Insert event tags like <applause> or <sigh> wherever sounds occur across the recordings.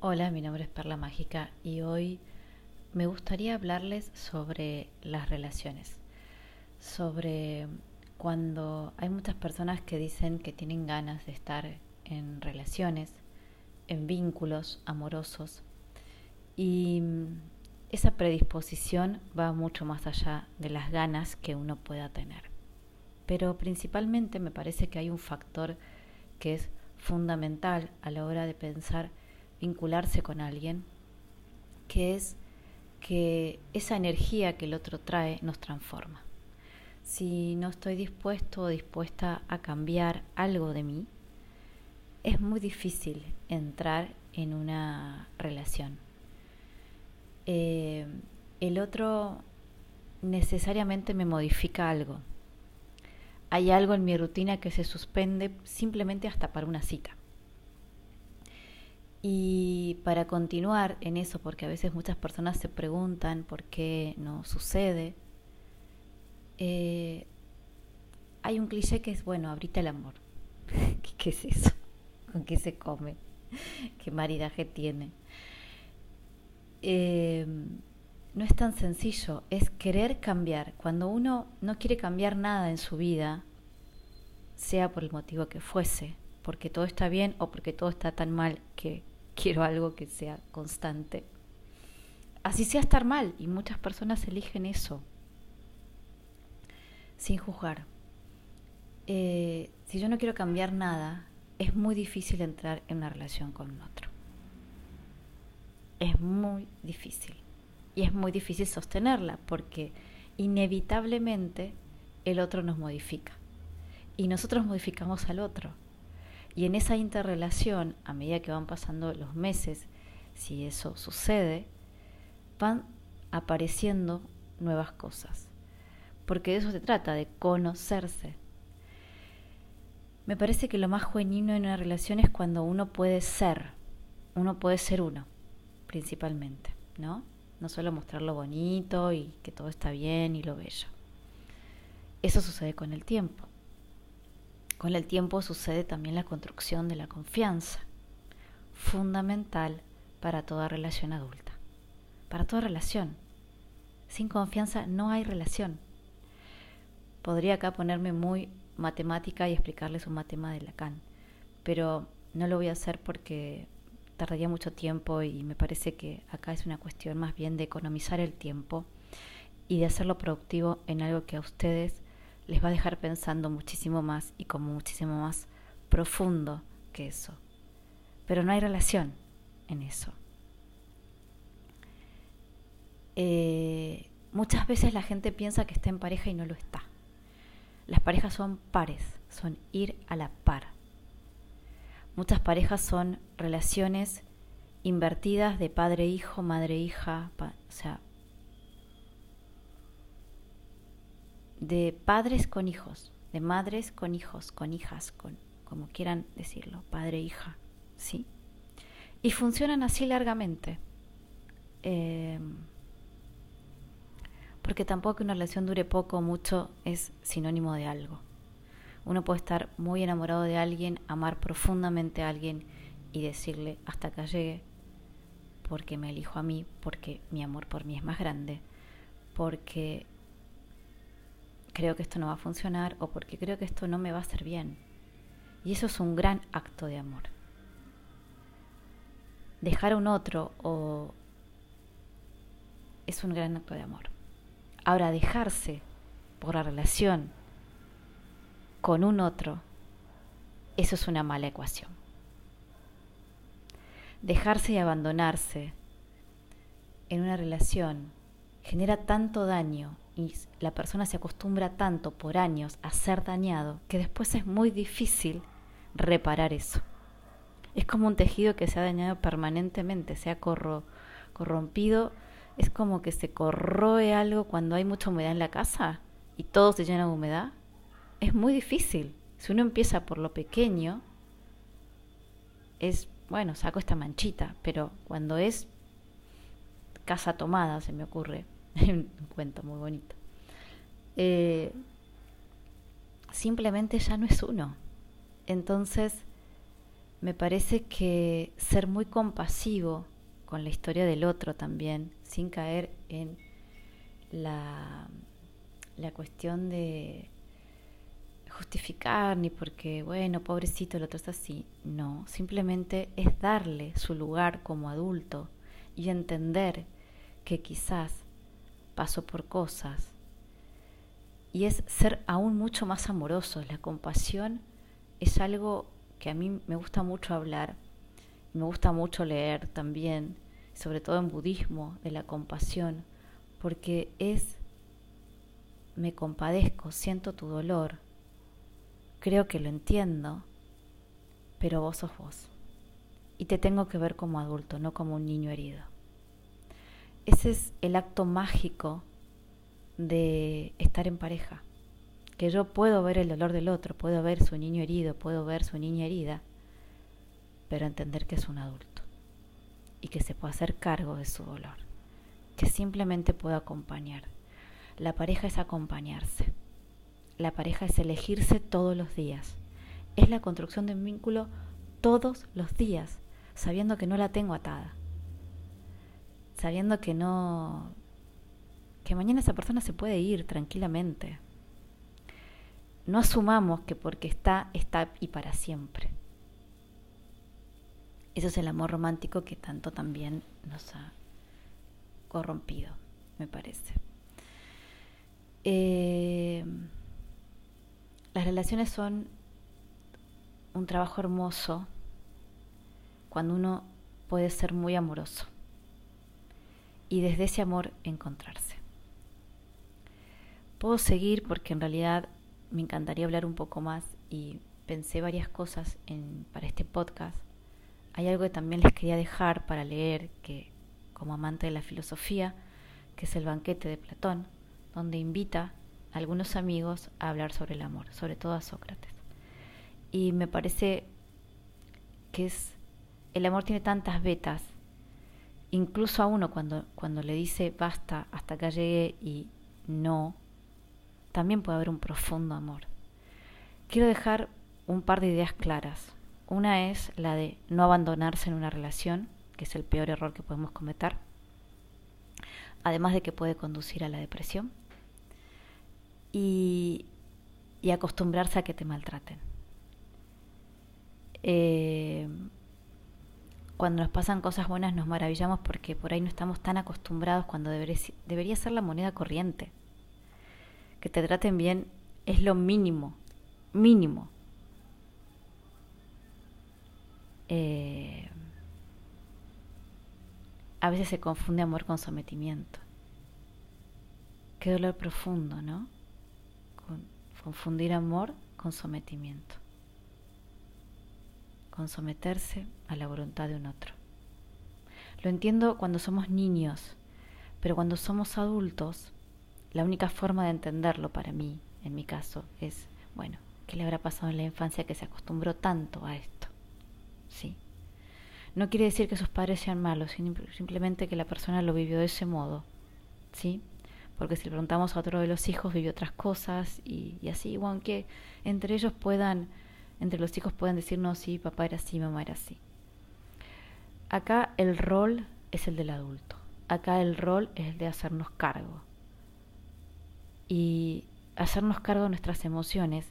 Hola, mi nombre es Perla Mágica y hoy me gustaría hablarles sobre las relaciones, sobre cuando hay muchas personas que dicen que tienen ganas de estar en relaciones, en vínculos amorosos y esa predisposición va mucho más allá de las ganas que uno pueda tener. Pero principalmente me parece que hay un factor que es fundamental a la hora de pensar vincularse con alguien, que es que esa energía que el otro trae nos transforma. Si no estoy dispuesto o dispuesta a cambiar algo de mí, es muy difícil entrar en una relación. Eh, el otro necesariamente me modifica algo. Hay algo en mi rutina que se suspende simplemente hasta para una cita. Y para continuar en eso, porque a veces muchas personas se preguntan por qué no sucede, eh, hay un cliché que es, bueno, abrite el amor. <laughs> ¿Qué, es eso? <laughs> ¿Con qué se come? <laughs> ¿Qué maridaje tiene? Eh, no es tan sencillo, es querer cambiar. Cuando uno no quiere cambiar nada en su vida, sea por el motivo que fuese, porque todo está bien o porque todo está tan mal que quiero algo que sea constante. Así sea estar mal y muchas personas eligen eso sin juzgar. Eh, si yo no quiero cambiar nada, es muy difícil entrar en una relación con otro. Es muy difícil. Y es muy difícil sostenerla porque inevitablemente el otro nos modifica. Y nosotros modificamos al otro. Y en esa interrelación, a medida que van pasando los meses, si eso sucede, van apareciendo nuevas cosas. Porque de eso se trata, de conocerse. Me parece que lo más genuino en una relación es cuando uno puede ser, uno puede ser uno, principalmente, ¿no? No solo mostrar lo bonito y que todo está bien y lo bello. Eso sucede con el tiempo. Con el tiempo sucede también la construcción de la confianza, fundamental para toda relación adulta, para toda relación. Sin confianza no hay relación. Podría acá ponerme muy matemática y explicarles un matema de Lacan, pero no lo voy a hacer porque tardaría mucho tiempo y me parece que acá es una cuestión más bien de economizar el tiempo y de hacerlo productivo en algo que a ustedes les va a dejar pensando muchísimo más y como muchísimo más profundo que eso. Pero no hay relación en eso. Eh, muchas veces la gente piensa que está en pareja y no lo está. Las parejas son pares, son ir a la par. Muchas parejas son relaciones invertidas de padre-hijo, madre-hija, o sea, de padres con hijos, de madres con hijos, con hijas, con como quieran decirlo, padre, hija, ¿sí? Y funcionan así largamente. Eh, porque tampoco una relación dure poco o mucho es sinónimo de algo. Uno puede estar muy enamorado de alguien, amar profundamente a alguien y decirle hasta acá llegue, porque me elijo a mí, porque mi amor por mí es más grande, porque creo que esto no va a funcionar o porque creo que esto no me va a hacer bien. Y eso es un gran acto de amor. Dejar a un otro o es un gran acto de amor. Ahora, dejarse por la relación con un otro, eso es una mala ecuación. Dejarse y abandonarse en una relación genera tanto daño y la persona se acostumbra tanto por años a ser dañado que después es muy difícil reparar eso. Es como un tejido que se ha dañado permanentemente, se ha corrompido, es como que se corroe algo cuando hay mucha humedad en la casa y todo se llena de humedad. Es muy difícil. Si uno empieza por lo pequeño, es, bueno, saco esta manchita, pero cuando es casa tomada, se me ocurre, <laughs> un cuento muy bonito. Eh, simplemente ya no es uno. Entonces me parece que ser muy compasivo con la historia del otro también, sin caer en la, la cuestión de justificar ni porque, bueno, pobrecito, el otro es así. No, simplemente es darle su lugar como adulto y entender que quizás pasó por cosas. Y es ser aún mucho más amoroso. La compasión es algo que a mí me gusta mucho hablar, me gusta mucho leer también, sobre todo en budismo, de la compasión, porque es, me compadezco, siento tu dolor, creo que lo entiendo, pero vos sos vos. Y te tengo que ver como adulto, no como un niño herido. Ese es el acto mágico de estar en pareja. Que yo puedo ver el dolor del otro, puedo ver su niño herido, puedo ver su niña herida, pero entender que es un adulto y que se puede hacer cargo de su dolor, que simplemente puedo acompañar. La pareja es acompañarse. La pareja es elegirse todos los días. Es la construcción de un vínculo todos los días, sabiendo que no la tengo atada. Sabiendo que no que mañana esa persona se puede ir tranquilamente. No asumamos que porque está, está y para siempre. Eso es el amor romántico que tanto también nos ha corrompido, me parece. Eh, las relaciones son un trabajo hermoso cuando uno puede ser muy amoroso y desde ese amor encontrarse. Puedo seguir porque en realidad me encantaría hablar un poco más y pensé varias cosas para este podcast. Hay algo que también les quería dejar para leer que como amante de la filosofía, que es el banquete de Platón, donde invita algunos amigos a hablar sobre el amor, sobre todo a Sócrates. Y me parece que es el amor tiene tantas vetas, incluso a uno cuando, cuando le dice basta, hasta acá llegué y no, también puede haber un profundo amor. Quiero dejar un par de ideas claras. Una es la de no abandonarse en una relación, que es el peor error que podemos cometer, además de que puede conducir a la depresión y, acostumbrarse a que te maltraten. Eh, cuando nos pasan cosas buenas nos maravillamos porque por ahí no estamos tan acostumbrados cuando debería, ser la moneda corriente. Que te traten bien es lo mínimo, mínimo. Eh, a veces se confunde amor con sometimiento. Qué dolor profundo, ¿no? confundir amor con sometimiento, con someterse a la voluntad de un otro. Lo entiendo cuando somos niños, pero cuando somos adultos, la única forma de entenderlo para mí, en mi caso, es, bueno, ¿qué le habrá pasado en la infancia que se acostumbró tanto a esto? Sí. No quiere decir que sus padres sean malos, simplemente que la persona lo vivió de ese modo, ¿sí? porque si le preguntamos a otro de los hijos vivió otras cosas y, así, o aunque entre ellos puedan, entre los hijos puedan decir, no, sí, papá era así, mamá era así. Acá el rol es el del adulto, acá el rol es el de hacernos cargo. Y hacernos cargo de nuestras emociones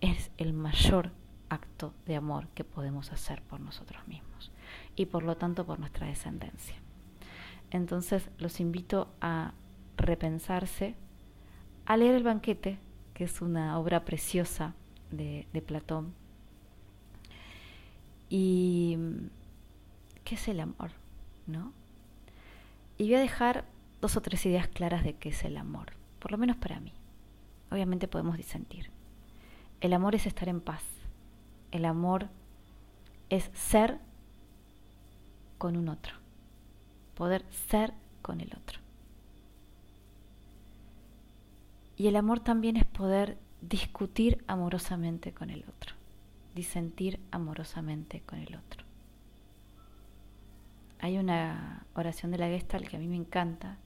es el mayor acto de amor que podemos hacer por nosotros mismos y por lo tanto por nuestra descendencia. Entonces los invito a repensarse a leer el banquete, que es una obra preciosa de, Platón. Y qué es el amor, ¿no? Y voy a dejar dos o tres ideas claras de qué es el amor, por lo menos para mí. Obviamente podemos disentir. El amor es estar en paz. El amor es ser con un otro. Poder ser con el otro. Y el amor también es poder discutir amorosamente con el otro, disentir amorosamente con el otro. Hay una oración de la Gestalt que a mí me encanta,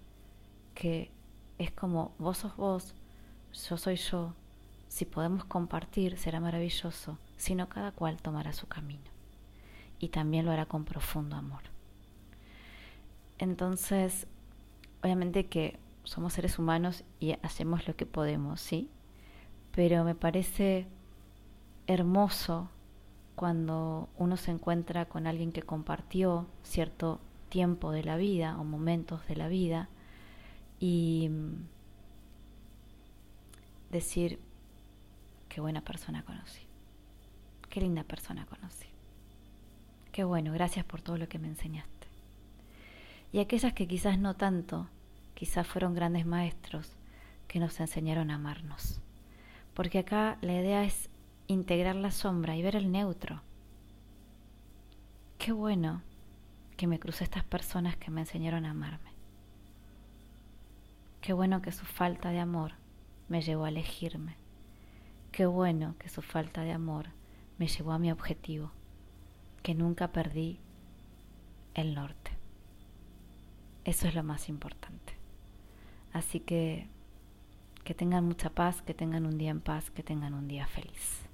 que es como vos sos vos, yo soy yo, si podemos compartir será maravilloso, si no cada cual tomará su camino. y también lo hará con profundo amor. Entonces, obviamente que somos seres humanos y hacemos lo que podemos, ¿sí? Pero me parece hermoso cuando uno se encuentra con alguien que compartió cierto tiempo de la vida o momentos de la vida y mm, decir, qué buena persona conocí, qué linda persona conocí, qué bueno, gracias por todo lo que me enseñaste. Y aquellas que quizás no tanto, quizás fueron grandes maestros que nos enseñaron a amarnos. Porque acá la idea es integrar la sombra y ver el neutro. Qué bueno que me crucé estas personas que me enseñaron a amarme. Qué bueno que su falta de amor me llevó a elegirme. Qué bueno que su falta de amor me llevó a mi objetivo, que nunca perdí el norte. Eso es lo más importante. Así que que tengan mucha paz, que tengan un día en paz, que tengan un día feliz.